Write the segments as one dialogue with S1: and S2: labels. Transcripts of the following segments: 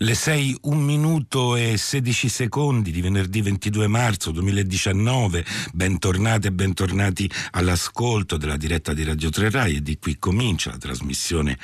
S1: Le 6, 1 minuto e 16 secondi di venerdì 22 marzo 2019. Bentornate e bentornati all'ascolto della diretta di Radio 3 Rai e di qui comincia la trasmissione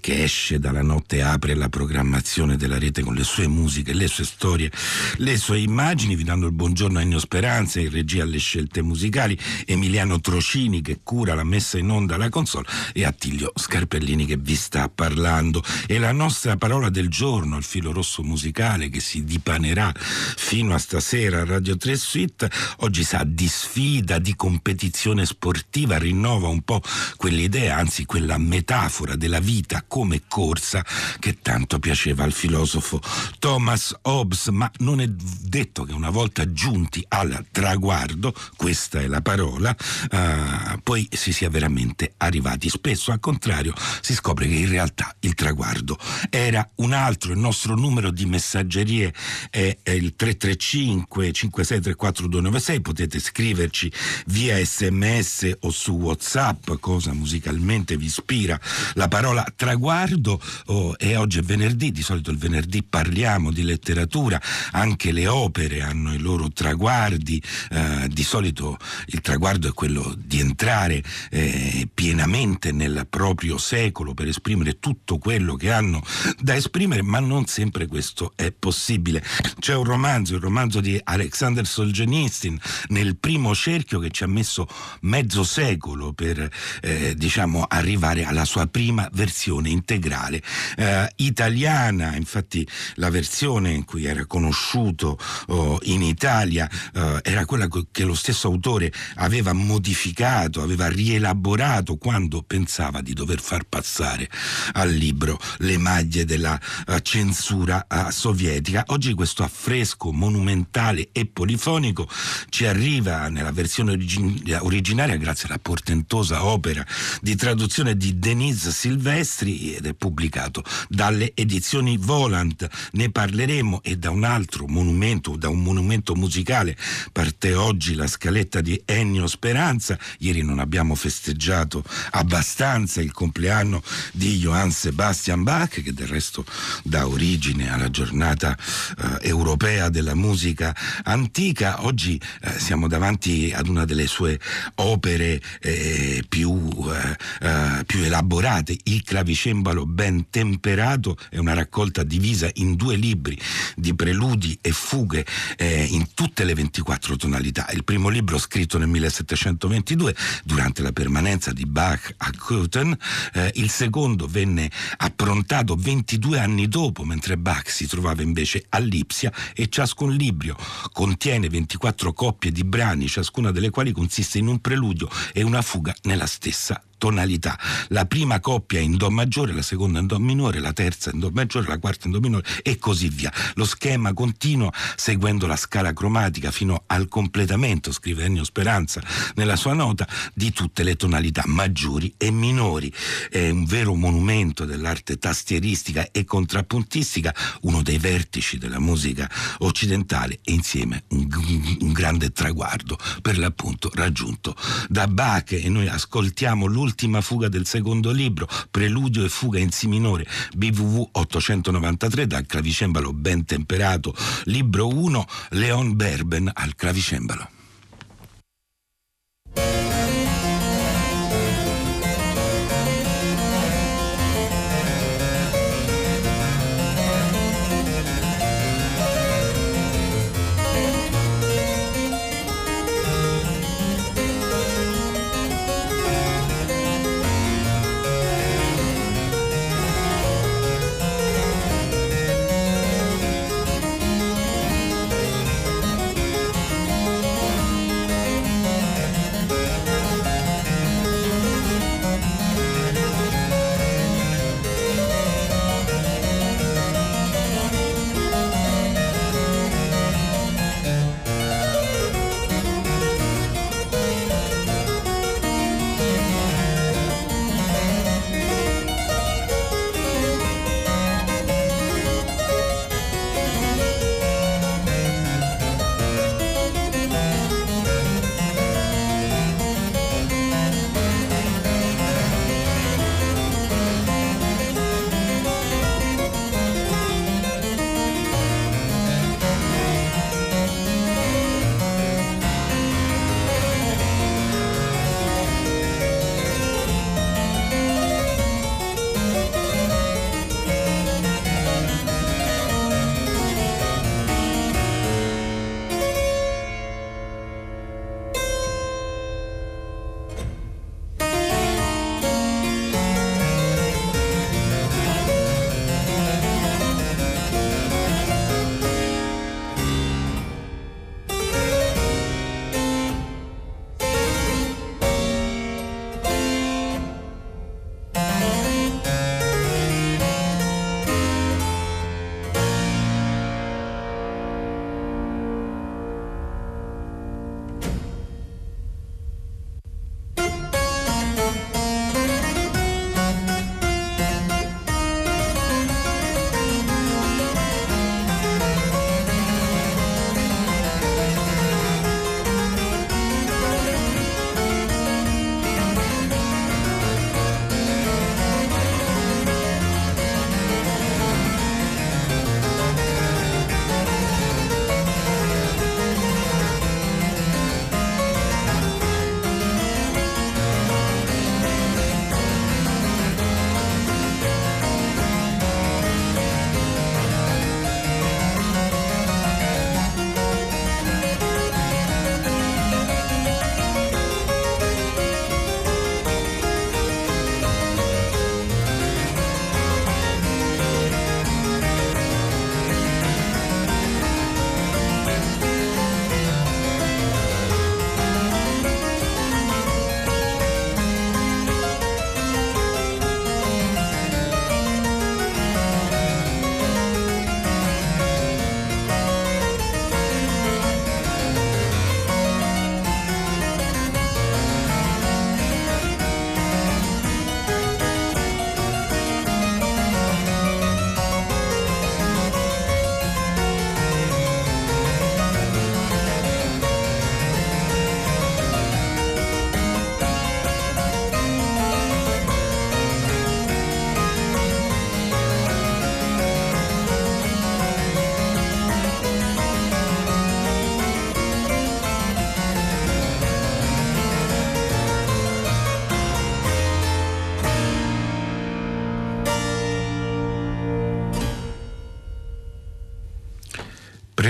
S1: che esce dalla notte e apre la programmazione della rete con le sue musiche, le sue storie, le sue immagini. Vi danno il buongiorno a Ennio Speranza, in regia alle scelte musicali, Emiliano Trocini che cura la messa in onda alla console e Attilio Scarpellini che vi sta parlando. E la nostra parola del giorno, il filo rosso musicale che si dipanerà fino a stasera a Radio 3 Suite, oggi sa di sfida, di competizione sportiva, rinnova un po' quell'idea, anzi quella metafora della vita come corsa che tanto piaceva al filosofo Thomas Hobbes, ma non è detto che una volta giunti al traguardo, questa è la parola, uh, poi si sia veramente arrivati. Spesso al contrario si scopre che in realtà il traguardo era un altro, il nostro nostro numero di messaggerie è, è il 335 5634 296, potete scriverci via sms o su whatsapp cosa musicalmente vi ispira. La parola traguardo oh, e oggi è venerdì, di solito il venerdì parliamo di letteratura, anche le opere hanno i loro traguardi, eh, di solito il traguardo è quello di entrare eh, pienamente nel proprio secolo per esprimere tutto quello che hanno da esprimere, ma non sempre questo è possibile. C'è un romanzo, il romanzo di Alexander Solzhenitsyn, nel primo cerchio che ci ha messo mezzo secolo per eh, diciamo arrivare alla sua prima versione integrale eh, italiana, infatti la versione in cui era conosciuto oh, in Italia eh, era quella che lo stesso autore aveva modificato, aveva rielaborato quando pensava di dover far passare al libro le maglie della uh, censura censura uh, sovietica. Oggi questo affresco monumentale e polifonico ci arriva nella versione origin- originaria grazie alla portentosa opera di traduzione di Denise Silvestri ed è pubblicato dalle edizioni Volant. Ne parleremo e da un altro monumento, da un monumento musicale parte oggi la scaletta di Ennio Speranza. Ieri non abbiamo festeggiato abbastanza il compleanno di Johann Sebastian Bach che del resto da origine origine alla giornata eh, europea della musica antica. Oggi eh, siamo davanti ad una delle sue opere eh, più, eh, eh, più, elaborate, Il clavicembalo ben temperato, è una raccolta divisa in due libri di preludi e fughe eh, in tutte le 24 tonalità. Il primo libro scritto nel 1722 durante la permanenza di Bach a Köthen, il secondo venne approntato 22 anni dopo, mentre Bach si trovava invece a Lipsia e ciascun libro contiene 24 coppie di brani, ciascuna delle quali consiste in un preludio e una fuga nella stessa tonalità. La prima coppia in Do maggiore, la seconda in Do minore, la terza in Do maggiore, la quarta in Do minore e così via. Lo schema continua seguendo la scala cromatica fino al completamento, scrive Ennio Speranza nella sua nota, di tutte le tonalità maggiori e minori. È un vero monumento dell'arte tastieristica e contrappuntistica, uno dei vertici della musica occidentale e insieme un, un grande traguardo per l'appunto raggiunto da Bach e noi ascoltiamo l'ultimo l'ultima fuga del secondo libro, Preludio e fuga in Si minore, BVV 893 dal clavicembalo ben temperato, libro 1, Leon Berben al clavicembalo.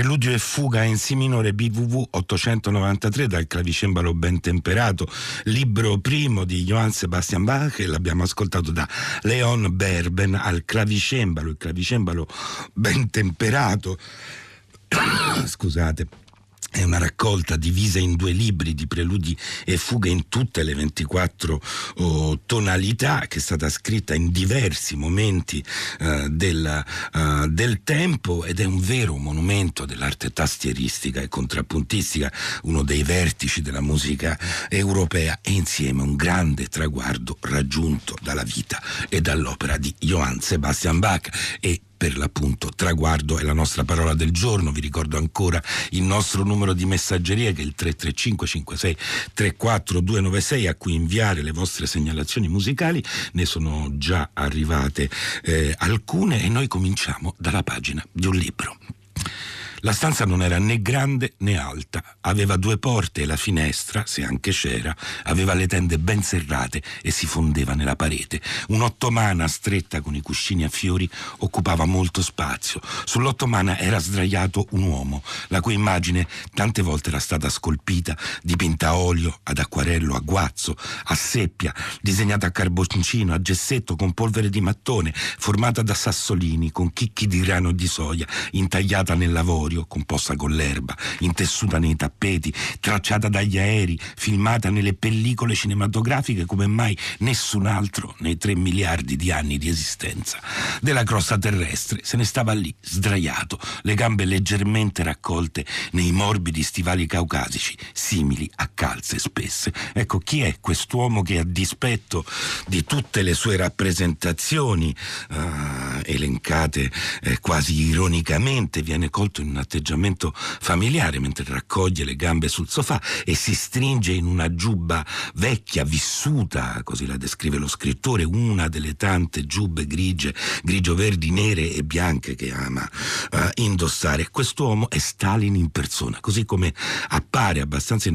S1: Preludio e fuga in Si minore BVV 893 dal clavicembalo ben temperato, libro primo di Johann Sebastian Bach e l'abbiamo ascoltato da Leon Berben al clavicembalo, il clavicembalo ben temperato. Scusate è una raccolta divisa in due libri di preludi e fughe in tutte le 24 oh, tonalità che è stata scritta in diversi momenti uh, del, uh, del, tempo ed è un vero monumento dell'arte tastieristica e contrappuntistica, uno dei vertici della musica europea e insieme un grande traguardo raggiunto dalla vita e dall'opera di Johann Sebastian Bach e per l'appunto traguardo è la nostra parola del giorno. Vi ricordo ancora il nostro numero di messaggeria che è il 335 56 34 296 a cui inviare le vostre segnalazioni musicali. Ne sono già arrivate eh, alcune e noi cominciamo dalla pagina di un libro. La stanza non era né grande né alta, aveva due porte e la finestra, se anche c'era, aveva le tende ben serrate e si fondeva nella parete. Un'ottomana stretta con i cuscini a fiori occupava molto spazio. Sull'ottomana era sdraiato un uomo, la cui immagine tante volte era stata scolpita, dipinta a olio, ad acquarello, a guazzo, a seppia, disegnata a carboncino, a gessetto, con polvere di mattone, formata da sassolini, con chicchi di grano di soia, intagliata nel lavoro laboratorio, composta con l'erba, intessuta nei tappeti, tracciata dagli aerei, filmata nelle pellicole cinematografiche come mai nessun altro nei tre miliardi di anni di esistenza. Della crosta terrestre se ne stava lì, sdraiato, le gambe leggermente raccolte nei morbidi stivali caucasici, simili a calze spesse. Ecco, chi è quest'uomo che a dispetto di tutte le sue rappresentazioni uh, elencate eh, quasi ironicamente viene colto in una atteggiamento familiare mentre raccoglie le gambe sul sofà e si stringe in una giubba vecchia, vissuta, così la descrive lo scrittore, una delle tante giubbe grigie, grigio-verdi, nere e bianche che ama uh, indossare. Quest'uomo è Stalin in persona, così come appare abbastanza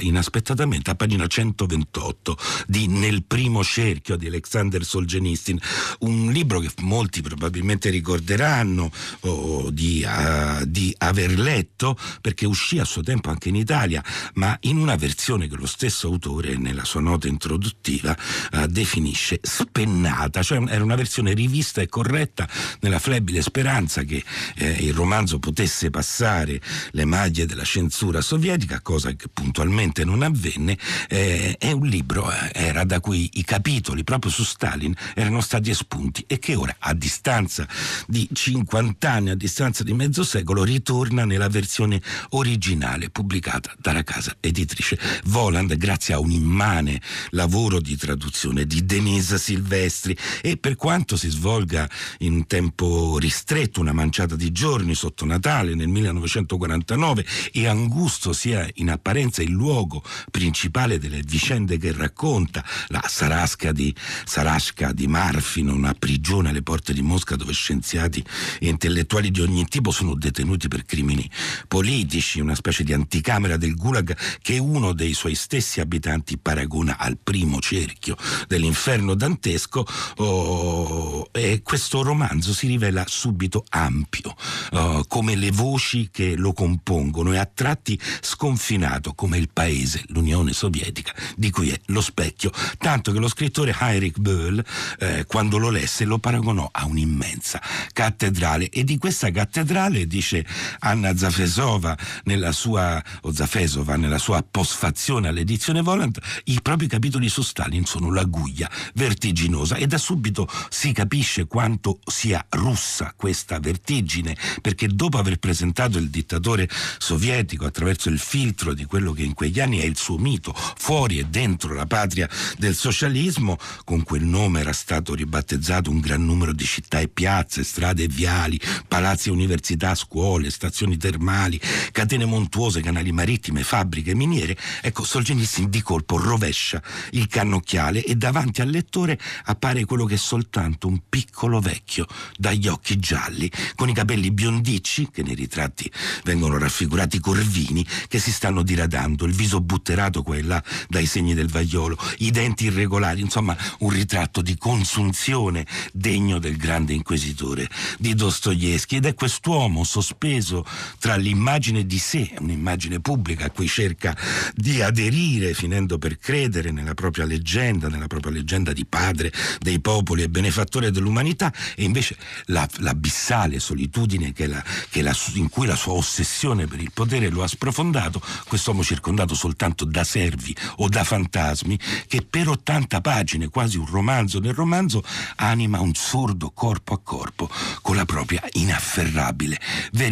S1: inaspettatamente a pagina 128 di Nel primo cerchio di Alexander Solzhenitsyn, un libro che molti probabilmente ricorderanno oh, di, uh, di aver letto perché uscì a suo tempo anche in Italia, ma in una versione che lo stesso autore nella sua nota introduttiva uh, definisce spennata, cioè era una versione rivista e corretta nella flebile speranza che eh, il romanzo potesse passare le maglie della censura sovietica, cosa che puntualmente non avvenne, eh, è un libro, eh, era da cui i capitoli proprio su Stalin erano stati espunti e che ora a distanza di 50 anni, a distanza di mezzo secolo, ritorna nella versione originale pubblicata dalla casa editrice Voland grazie a un immane lavoro di traduzione di Denise Silvestri. E per quanto si svolga in tempo ristretto, una manciata di giorni sotto Natale nel 1949 e angusto sia in apparenza il luogo principale delle vicende che racconta, la Sarasca di, Sarasca di Marfino, una prigione alle porte di Mosca dove scienziati e intellettuali di ogni tipo sono detenuti detenuti per crimini politici, una specie di anticamera del Gulag che uno dei suoi stessi abitanti paragona al primo cerchio dell'inferno dantesco oh, e questo romanzo si rivela subito ampio, oh, come le voci che lo compongono e a tratti sconfinato come il paese, l'Unione Sovietica, di cui è lo specchio, tanto che lo scrittore Heinrich Böll, eh, quando lo lesse, lo paragonò a un'immensa cattedrale e di questa cattedrale dice Anna Zafesova nella sua, o Zafesova nella sua postfazione all'edizione Volant, i propri capitoli su Stalin sono la guglia vertiginosa e da subito si capisce quanto sia russa questa vertigine, perché dopo aver presentato il dittatore sovietico attraverso il filtro di quello che in quegli anni è il suo mito, fuori e dentro la patria del socialismo, con quel nome era stato ribattezzato un gran numero di città e piazze, strade e viali, palazzi e università, scuole, scuole, stazioni termali, catene montuose, canali marittime, fabbriche, miniere, ecco Solzhenitsyn di colpo rovescia il cannocchiale e davanti al lettore appare quello che è soltanto un piccolo vecchio dagli occhi gialli, con i capelli biondicci, che nei ritratti vengono raffigurati corvini, che si stanno diradando, il viso butterato qua e là dai segni del vaiolo, i denti irregolari, insomma un ritratto di consunzione degno del grande inquisitore di Dostoevsky. Ed è quest'uomo sospeso sospeso tra l'immagine di sé, un'immagine pubblica a cui cerca di aderire, finendo per credere nella propria leggenda, nella propria leggenda di padre dei popoli e benefattore dell'umanità, e invece la, l'abissale solitudine che la, che la, in cui la sua ossessione per il potere lo ha sprofondato, quest'uomo circondato soltanto da servi o da fantasmi, che per 80 pagine, quasi un romanzo nel romanzo, anima un sordo corpo a corpo con la propria inafferrabile verità.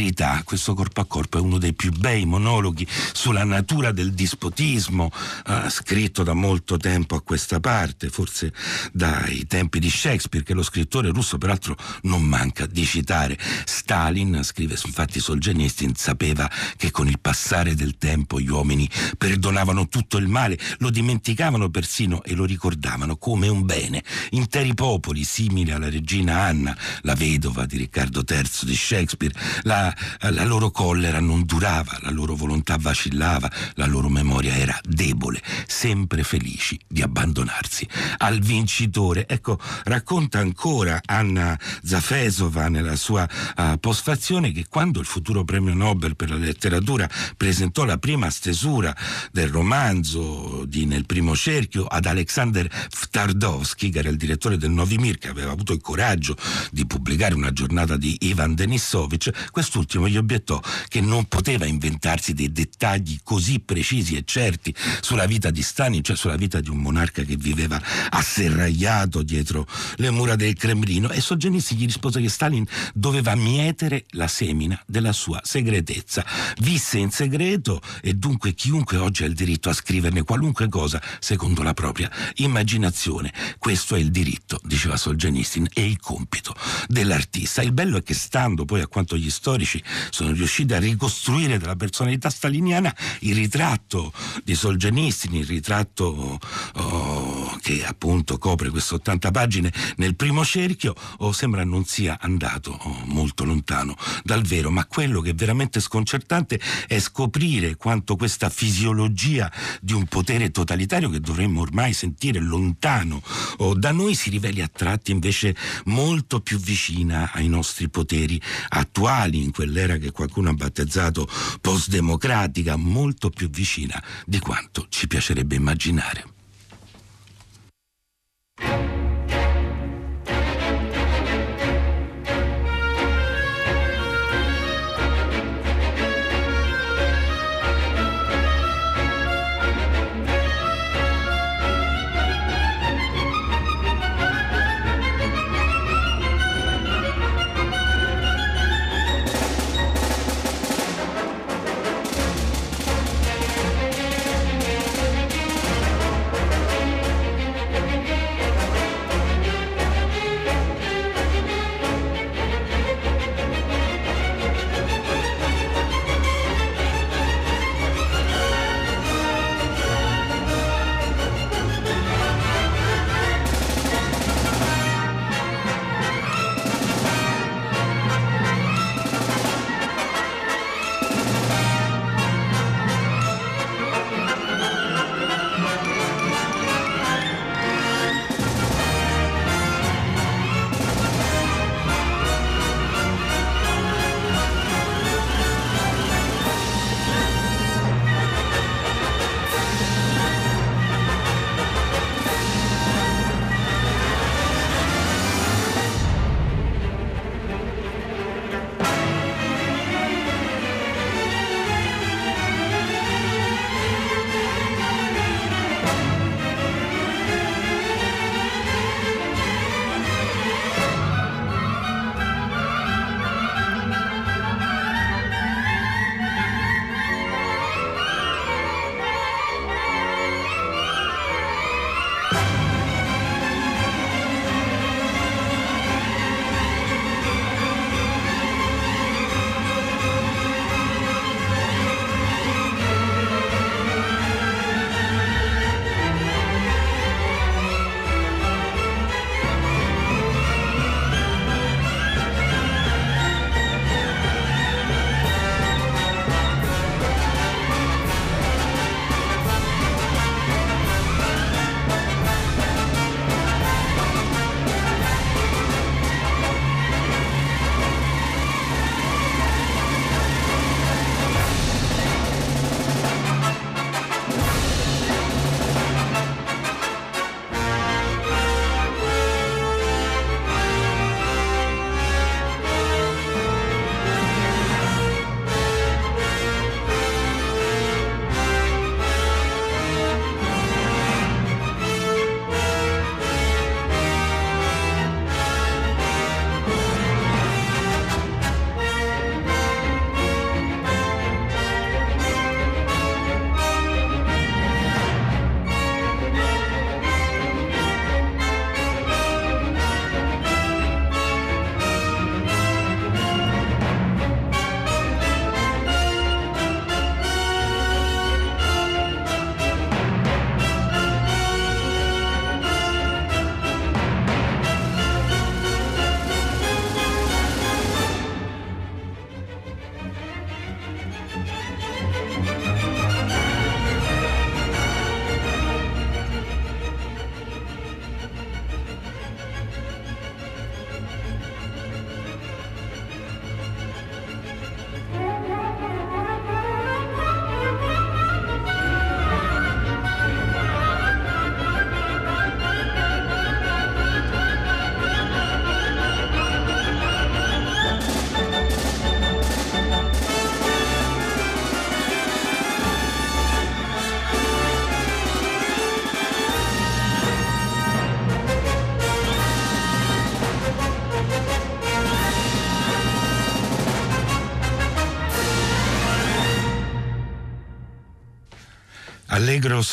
S1: Questo corpo a corpo è uno dei più bei monologhi sulla natura del dispotismo, eh, scritto da molto tempo a questa parte, forse dai tempi di Shakespeare, che lo scrittore russo peraltro non manca di citare. Stalin, scrive infatti Solzhenitsyn, sapeva che con il passare del tempo gli uomini perdonavano tutto il male, lo dimenticavano persino e lo ricordavano come un bene. Interi popoli, simili alla regina Anna, la vedova di Riccardo III di Shakespeare, la, la loro collera non durava, la loro volontà vacillava, la loro memoria era debole, sempre felici di abbandonarsi al vincitore. Ecco, racconta ancora Anna Zafesova nella sua uh, postfazione che quando il futuro premio Nobel per la letteratura presentò la prima stesura del romanzo di Nel primo cerchio ad Alexander Ftardowski, che era il direttore del Novimir, che aveva avuto il coraggio di pubblicare una giornata di Ivan Denisovich, quest'ultimo gli obiettò che non poteva inventarsi dei dettagli così precisi e certi sulla vita di Stalin, cioè sulla vita di un monarca che viveva asserragliato dietro le mura del Cremlino e Solzhenitsyn gli rispose che Stalin doveva mietere la semina della sua segretezza. Visse in segreto e dunque chiunque oggi ha il diritto a scriverne qualunque cosa secondo la propria immaginazione. Questo è il diritto, diceva Solzhenitsyn, e il compito dell'artista. Il bello è che stando poi a quanto gli storici sono riusciti a ricostruire della personalità staliniana il ritratto di Solzhenitsyn, il ritratto oh, che appunto copre queste 80 pagine nel primo cerchio, oh, sembra non sia andato oh, molto lontano dal vero, ma quello che è veramente sconcertante è scoprire quanto questa fisiologia di un potere totalitario che dovremmo ormai sentire lontano oh, da noi si riveli a tratti invece molto più vicina ai nostri poteri attuali quell'era che qualcuno ha battezzato post-democratica, molto più vicina di quanto ci piacerebbe immaginare.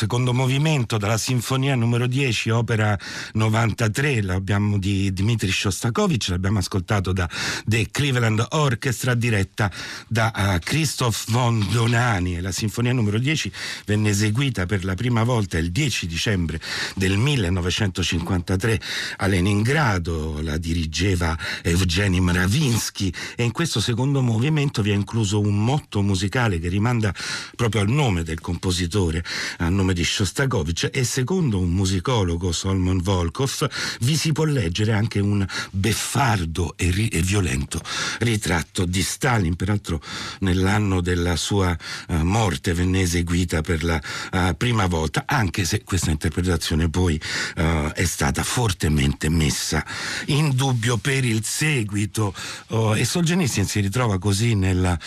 S1: Secondo movimento dalla Sinfonia numero 10, opera 93, l'abbiamo di Dmitri Shostakovich, l'abbiamo ascoltato da The Cleveland Orchestra diretta da uh, Christoph von Donani. La Sinfonia numero 10 venne eseguita per la prima volta il 10 dicembre del 1953 a Leningrado, la dirigeva Evgeny Mravinsky e in questo secondo movimento vi è incluso un motto musicale che rimanda proprio al nome del compositore a nome di Shostakovich e secondo un musicologo Solomon Volkov vi si può leggere anche un beffardo e, ri- e violento ritratto di Stalin, peraltro nell'anno della sua uh, morte venne eseguita per la uh, prima volta, anche se questa interpretazione poi uh, è stata fortemente messa in dubbio per il seguito. Oh, e Solzhenitsyn si ritrova così nel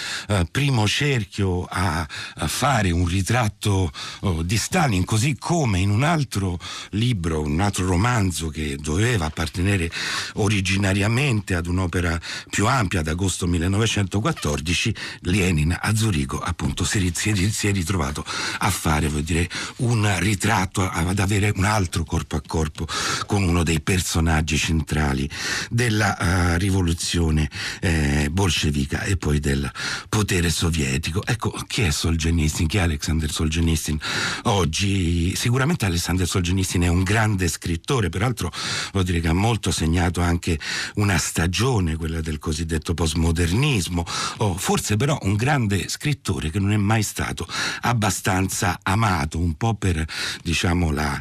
S1: primo cerchio a, a fare un ritratto oh, di Stalin, così come in un altro libro, un altro romanzo che doveva appartenere originariamente ad un'opera più ampia ad agosto 1914, Lenin a Zurigo appunto si, si, si è ritrovato a fare dire, un ritratto, ad avere un altro corpo a corpo con uno dei personaggi centrali della uh, rivoluzione eh, bolscevica e poi del potere sovietico. Ecco, chi è Solzhenitsyn? Chi è Alexander Solzhenitsyn? Oggi. Sicuramente Alessandro Solzhenitsyn è un grande scrittore, peraltro vuol dire che ha molto segnato anche una stagione, quella del cosiddetto postmodernismo, oh, forse però un grande scrittore che non è mai stato abbastanza amato, un po' per diciamo, la,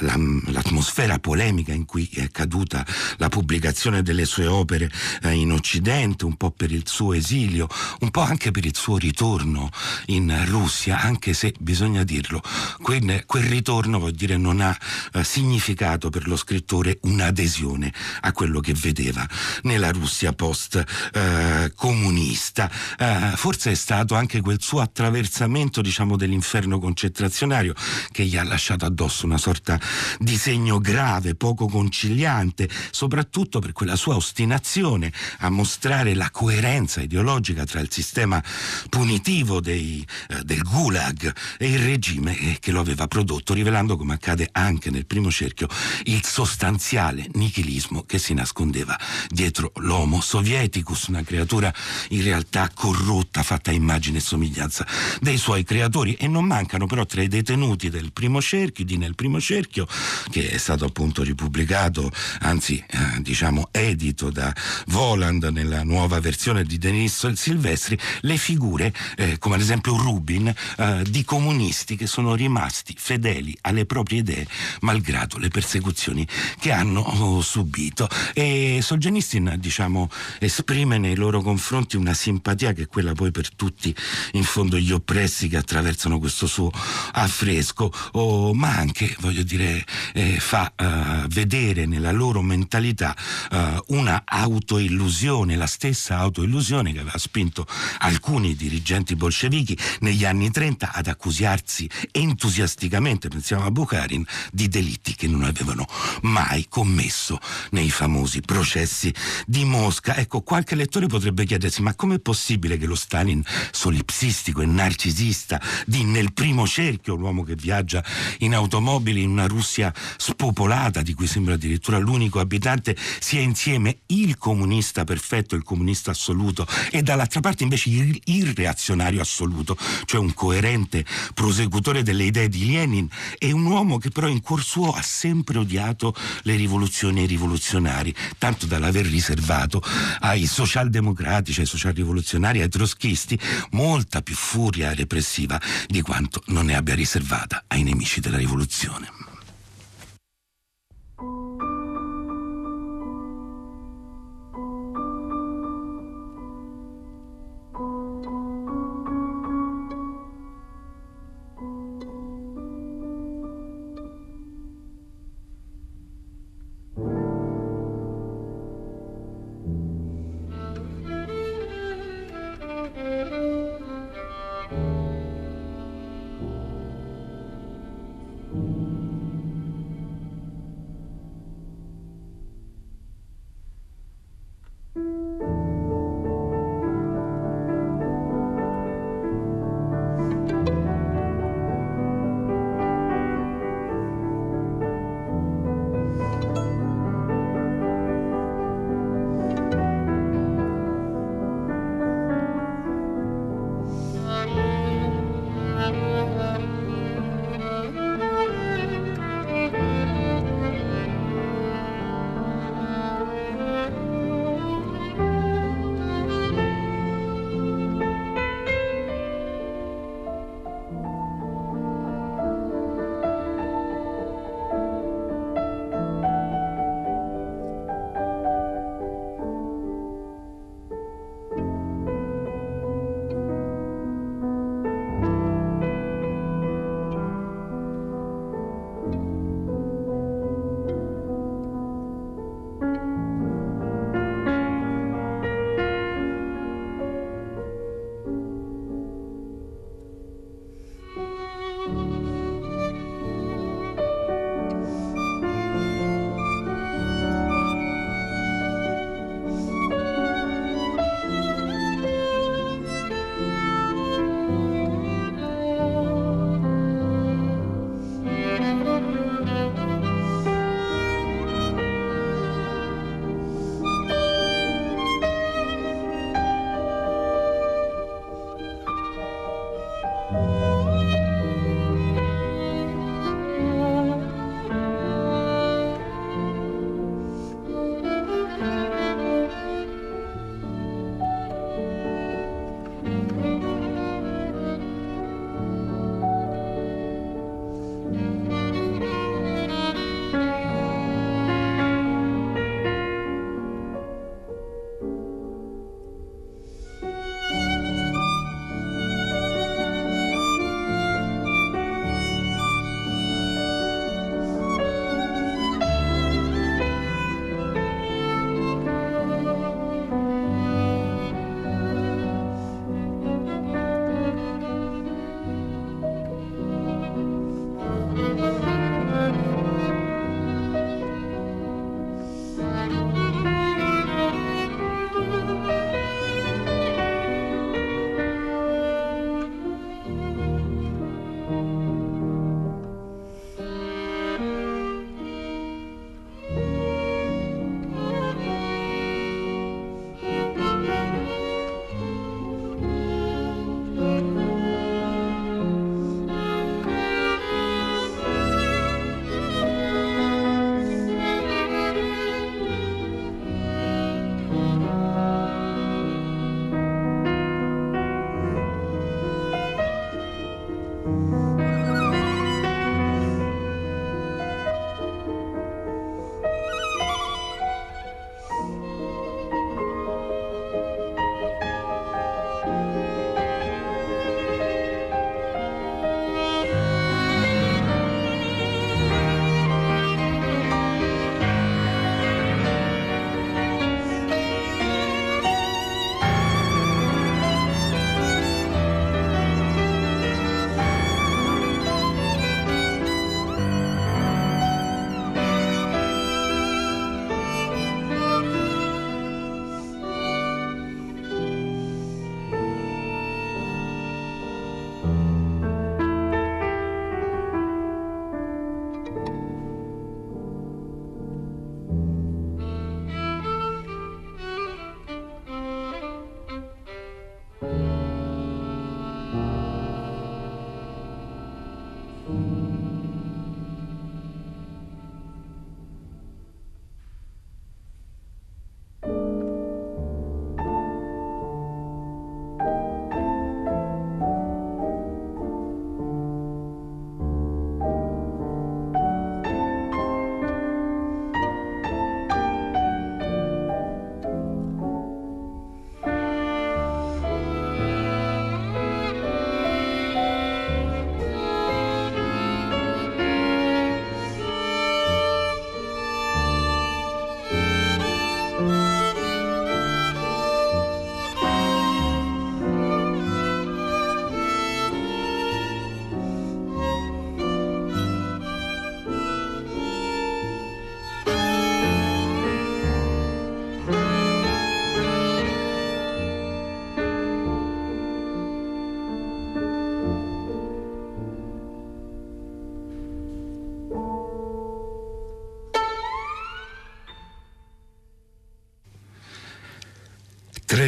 S1: la, l'atmosfera polemica in cui è caduta la pubblicazione delle sue opere eh, in Occidente, un po' per il suo esilio, un po' anche per il suo ritorno in Russia, anche se bisogna dirlo, quel, quel ritorno vuol dire non ha eh, significato per lo scrittore un'adesione a quello che vedeva nella Russia post eh, comunista. Eh, forse è stato anche quel suo attraversamento diciamo dell'inferno concentrazionario che gli ha lasciato addosso una sorta di segno grave, poco conciliante, soprattutto per quella sua ostinazione a mostrare la coerenza ideologica tra il sistema punitivo dei, eh, del Gulag e il regime che lo aveva prodotto, rivelando, come accade anche nel primo cerchio, il sostanziale nichilismo che si nascondeva dietro l'Homo Sovieticus, una creatura in realtà corrotta, fatta a immagine e somiglianza dei suoi creatori. E non mancano però tra i detenuti del primo cerchio, di Nel primo cerchio, che è stato appunto ripubblicato, anzi eh, diciamo edito da Voland nella nuova versione di Denis Silvestri, le figure eh, come ad esempio Rubin eh, di comunisti che sono rimasti fedeli alle proprie idee malgrado le persecuzioni che hanno oh, subito. E Solzhenitsyn, diciamo, esprime nei loro confronti una simpatia che è quella poi per tutti, in fondo, gli oppressi che attraversano questo suo affresco, oh, ma anche, voglio dire, eh, fa uh, vedere nella loro mentalità uh, una autoillusione, la stessa autoillusione che aveva spinto alcuni dirigenti bolscevichi negli anni 30 ad accusarsi entusiasticamente, pensiamo a Bukharin, di delitti che non avevano mai commesso nei famosi processi di Mosca. Ecco, qualche lettore potrebbe chiedersi, ma com'è possibile che lo Stalin solipsistico e narcisista di Nel primo cerchio, l'uomo che viaggia in automobili in una Russia spopolata, di cui sembra addirittura l'unico abitante, sia insieme il comunista perfetto, il comunista assoluto, e dall'altra parte invece il, reazionario assoluto, cioè un coerente prosecutore delle idee di Lenin e un uomo che però in cuor suo ha sempre odiato le rivoluzioni e i rivoluzionari, tanto dall'aver riservato ai socialdemocratici, ai socialrivoluzionari, ai troschisti molta più furia repressiva di quanto non ne abbia riservata ai nemici della rivoluzione.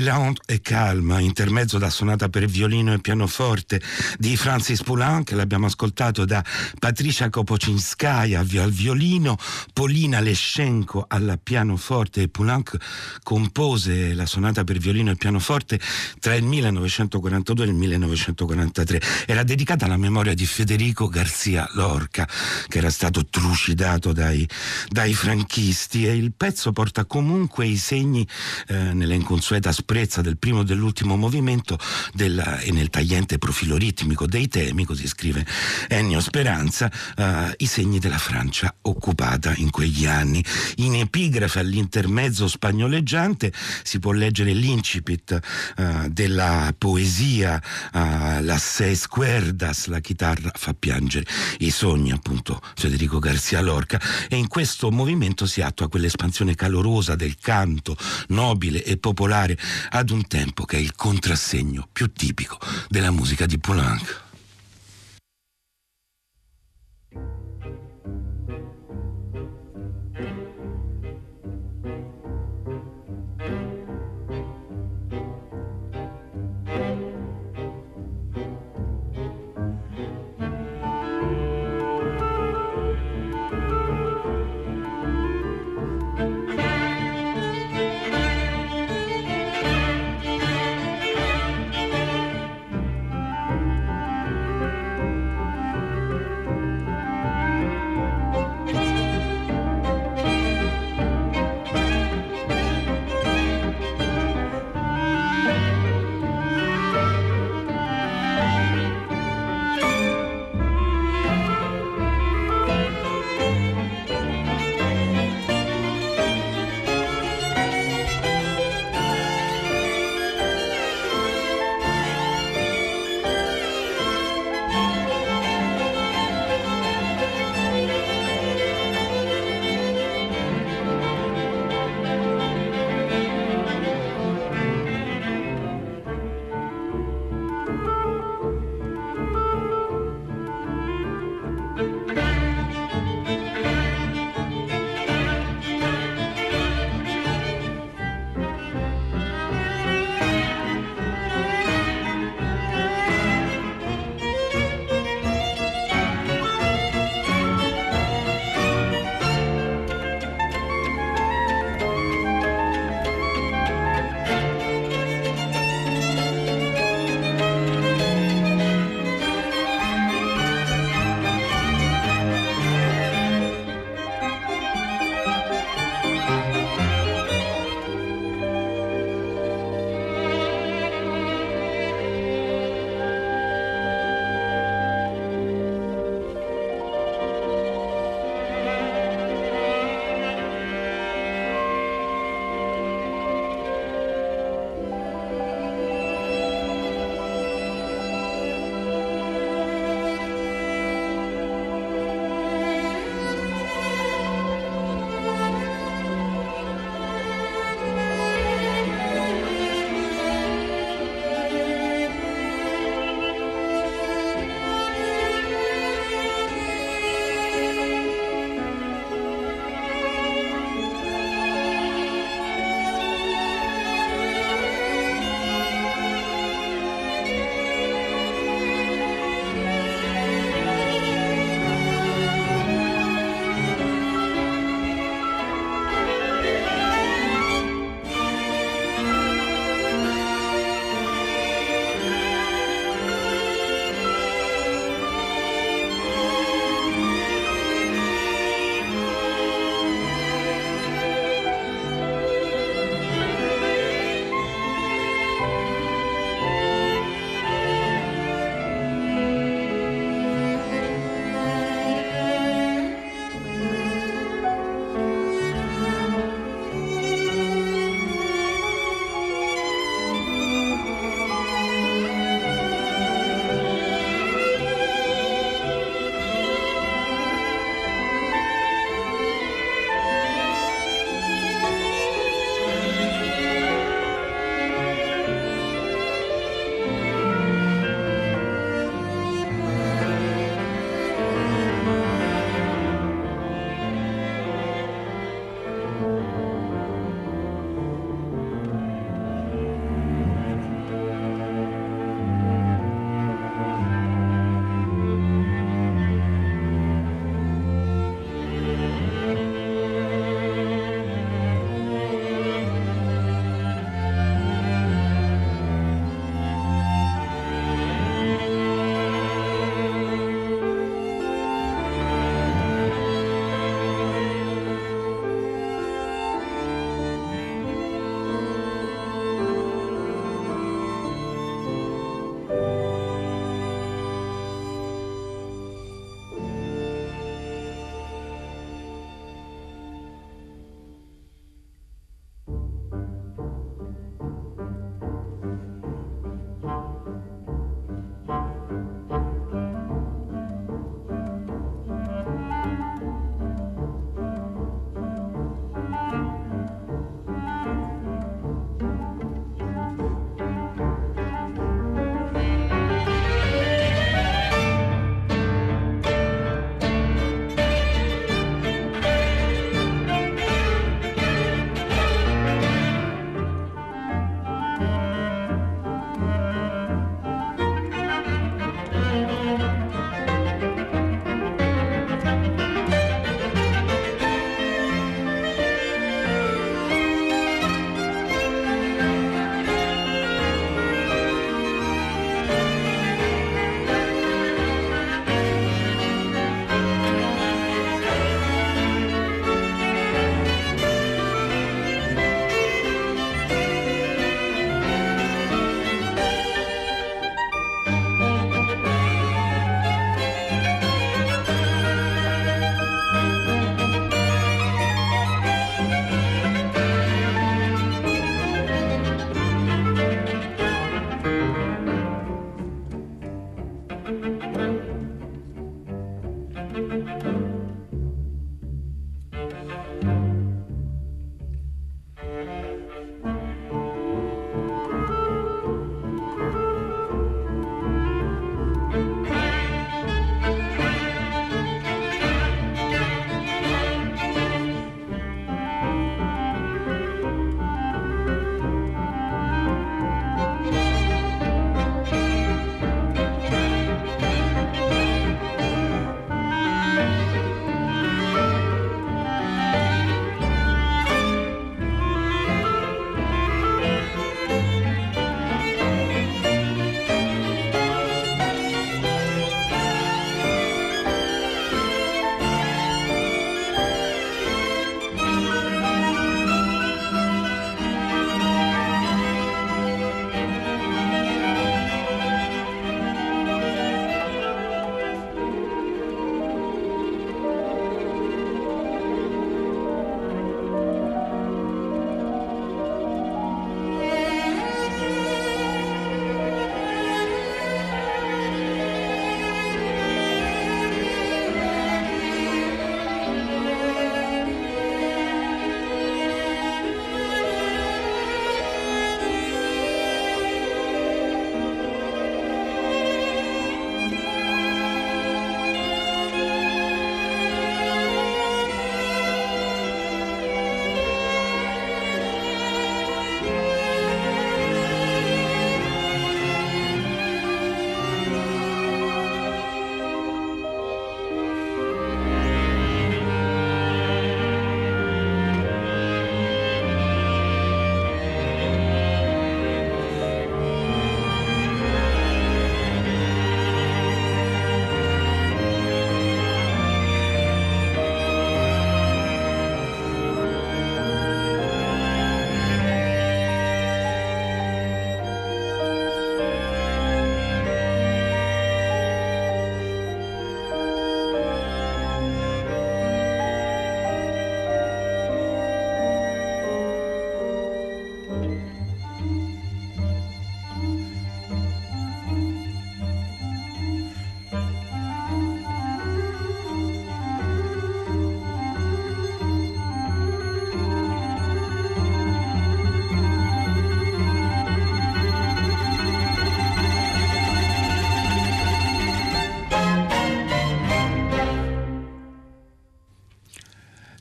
S1: là en, e calma, intermezzo da sonata per violino e pianoforte di Francis Poulenc, l'abbiamo ascoltato da Patricia Kopocinskaya al violino, Polina Leschenko al pianoforte e Poulenc compose la sonata per violino e pianoforte tra il 1942 e il 1943. Era dedicata alla memoria di Federico Garcia Lorca, che era stato trucidato dai, dai franchisti e il pezzo porta comunque i segni eh, nella asprezza del primo dell'ultimo movimento della, e nel tagliente profilo ritmico dei temi, così scrive Ennio Speranza, uh, i segni della Francia occupata in quegli anni. In epigrafe all'intermezzo spagnoleggiante si può leggere l'incipit uh, della poesia uh, La Seis Cuerdas, la chitarra fa piangere i sogni, appunto Federico Garcia Lorca, e in questo movimento si attua quell'espansione calorosa del canto nobile e popolare ad un tempo che è il contrassegno più tipico della musica di Poulenc.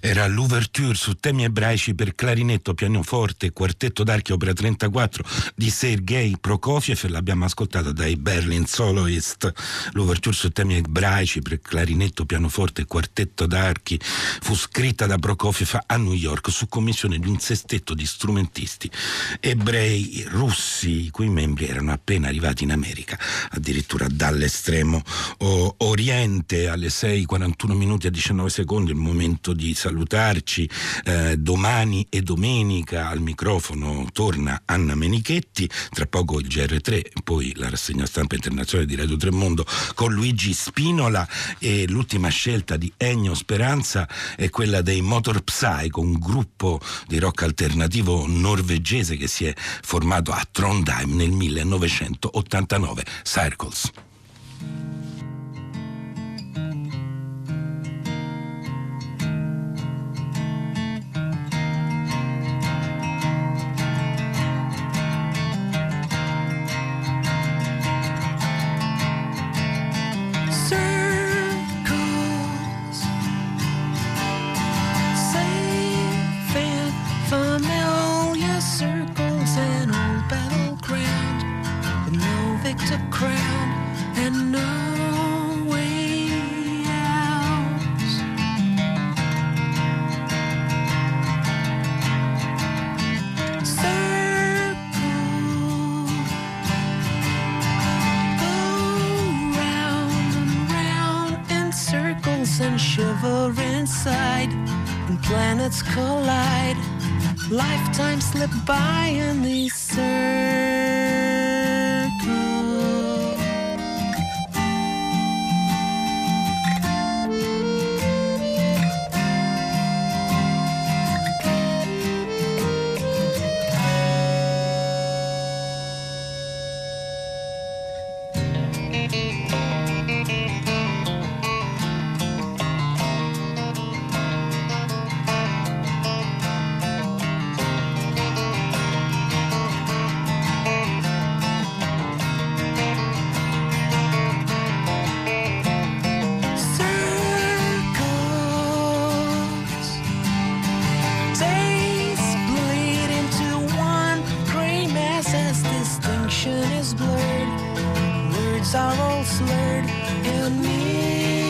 S1: Era l'ouverture su temi ebraici per clarinetto, pianoforte e quartetto d'archi opera 34 di Sergei Prokofiev e l'abbiamo ascoltata dai Berlin Soloist. L'ouverture su temi ebraici per clarinetto, pianoforte e quartetto d'archi fu scritta da Prokofiev a New York su commissione di un sestetto di strumentisti ebrei russi, i cui membri erano appena arrivati in America, addirittura dall'estremo oriente alle 6.41 minuti a 19 secondi, il momento di salutarci. Eh, domani e domenica al microfono torna Anna Menichetti, tra poco il GR3, poi la rassegna stampa internazionale di Radio Tremondo con Luigi Spinola e l'ultima scelta di Ennio Speranza è quella dei Motor Psycho, un gruppo di rock alternativo norvegese che si è formato a Trondheim nel 1989, Circles. and planets collide. Lifetimes slip by in these circles. Are all slurred and me